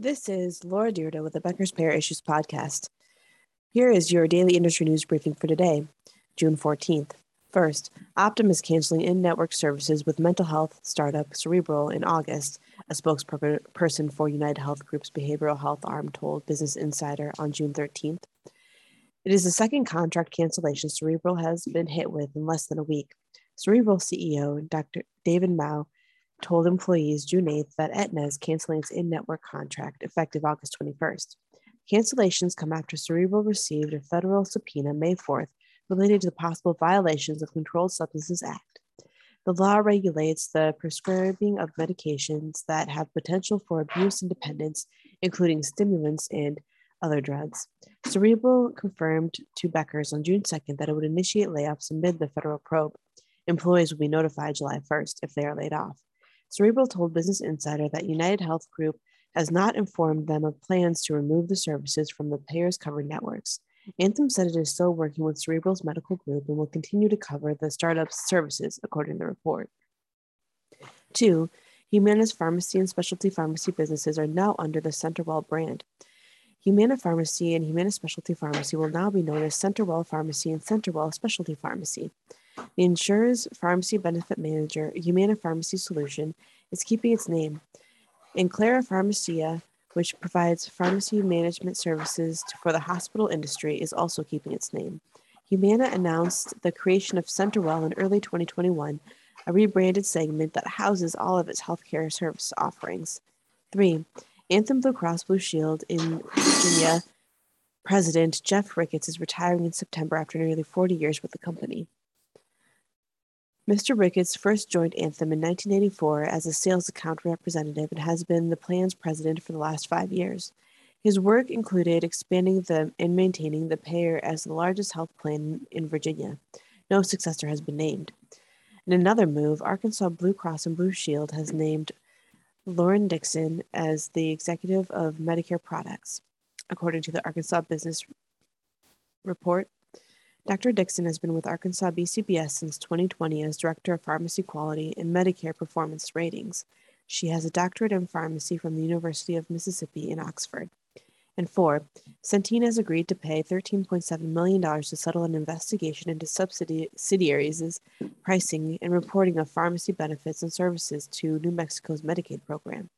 This is Laura Dyrda with the Becker's Payer Issues podcast. Here is your daily industry news briefing for today, June 14th. First, Optum is canceling in network services with mental health startup Cerebral in August, a spokesperson for United Health Group's behavioral health arm told Business Insider on June 13th. It is the second contract cancellation Cerebral has been hit with in less than a week. Cerebral CEO Dr. David Mou told employees June 8th that Aetna is canceling its in network contract effective August 21st. Cancellations come after Cerebral received a federal subpoena May 4th related to the possible violations of Controlled Substances Act. The law regulates the prescribing of medications that have potential for abuse and dependence, including stimulants and other drugs. Cerebral confirmed to Becker's on June 2nd that it would initiate layoffs amid the federal probe. Employees will be notified July 1st if they are laid off. Cerebral told Business Insider that United Health Group has not informed them of plans to remove the services from the payers covered networks. Anthem said it is still working with Cerebral's medical group and will continue to cover the startup's services, according to the report. Two, Humana's pharmacy and specialty pharmacy businesses are now under the CenterWell brand. Humana Pharmacy and Humana Specialty Pharmacy will now be known as CenterWell Pharmacy and CenterWell Specialty Pharmacy. The insurer's pharmacy benefit manager, Humana Pharmacy Solution, is keeping its name. Enclara Pharmacia, which provides pharmacy management services for the hospital industry, is also keeping its name. Humana announced the creation of CenterWell in early 2021, a rebranded segment that houses all of its healthcare service offerings. Three, Anthem Blue Cross Blue Shield in Virginia president Jeff Ricketts is retiring in September after nearly 40 years with the company. Mr. Ricketts first joined Anthem in 1984 as a sales account representative and has been the plan's president for the last five years. His work included expanding the and maintaining the payer as the largest health plan in Virginia. No successor has been named. In another move, Arkansas Blue Cross and Blue Shield has named Lauren Dixon as the executive of Medicare products, according to the Arkansas Business Report. Dr. Dixon has been with Arkansas BCBS since 2020 as Director of Pharmacy Quality and Medicare Performance Ratings. She has a doctorate in pharmacy from the University of Mississippi in Oxford. And four, Centene has agreed to pay $13.7 million to settle an investigation into subsidiaries' pricing and reporting of pharmacy benefits and services to New Mexico's Medicaid program.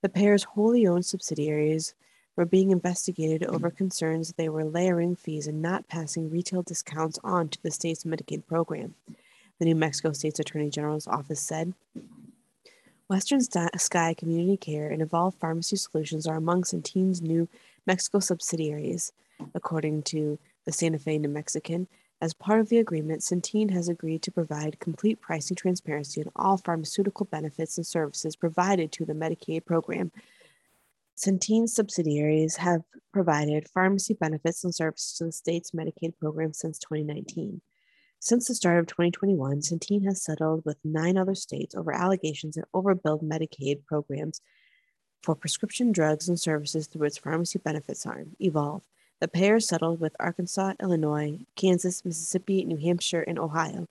The payer's wholly owned subsidiaries were being investigated over mm-hmm. concerns they were layering fees and not passing retail discounts on to the state's Medicaid program. The New Mexico State's Attorney General's office said Western Sky Community Care and Envolve Pharmacy Solutions are among Centene's New Mexico subsidiaries, according to the Santa Fe New Mexican. As part of the agreement, Centene has agreed to provide complete pricing transparency on all pharmaceutical benefits and services provided to the Medicaid program Centene subsidiaries have provided pharmacy benefits and services to the state's Medicaid program since 2019. Since the start of 2021, Centene has settled with nine other states over allegations of overbilled Medicaid programs for prescription drugs and services through its pharmacy benefits arm, Envolve. The payer settled with Arkansas, Illinois, Kansas, Mississippi, New Hampshire, and Ohio,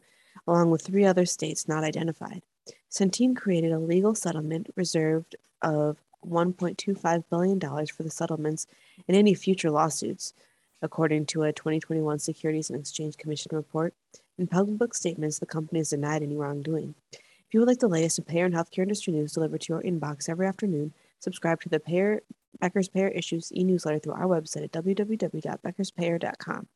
along with three other states not identified. Centene created a legal settlement reserved of $1.25 billion for the settlements and any future lawsuits, according to a 2021 Securities and Exchange Commission report. In public statements, the company has denied any wrongdoing. If you would like the latest in payer and healthcare industry news delivered to your inbox every afternoon, subscribe to the Payer, Becker's Payer Issues e newsletter through our website at www.beckerspayer.com.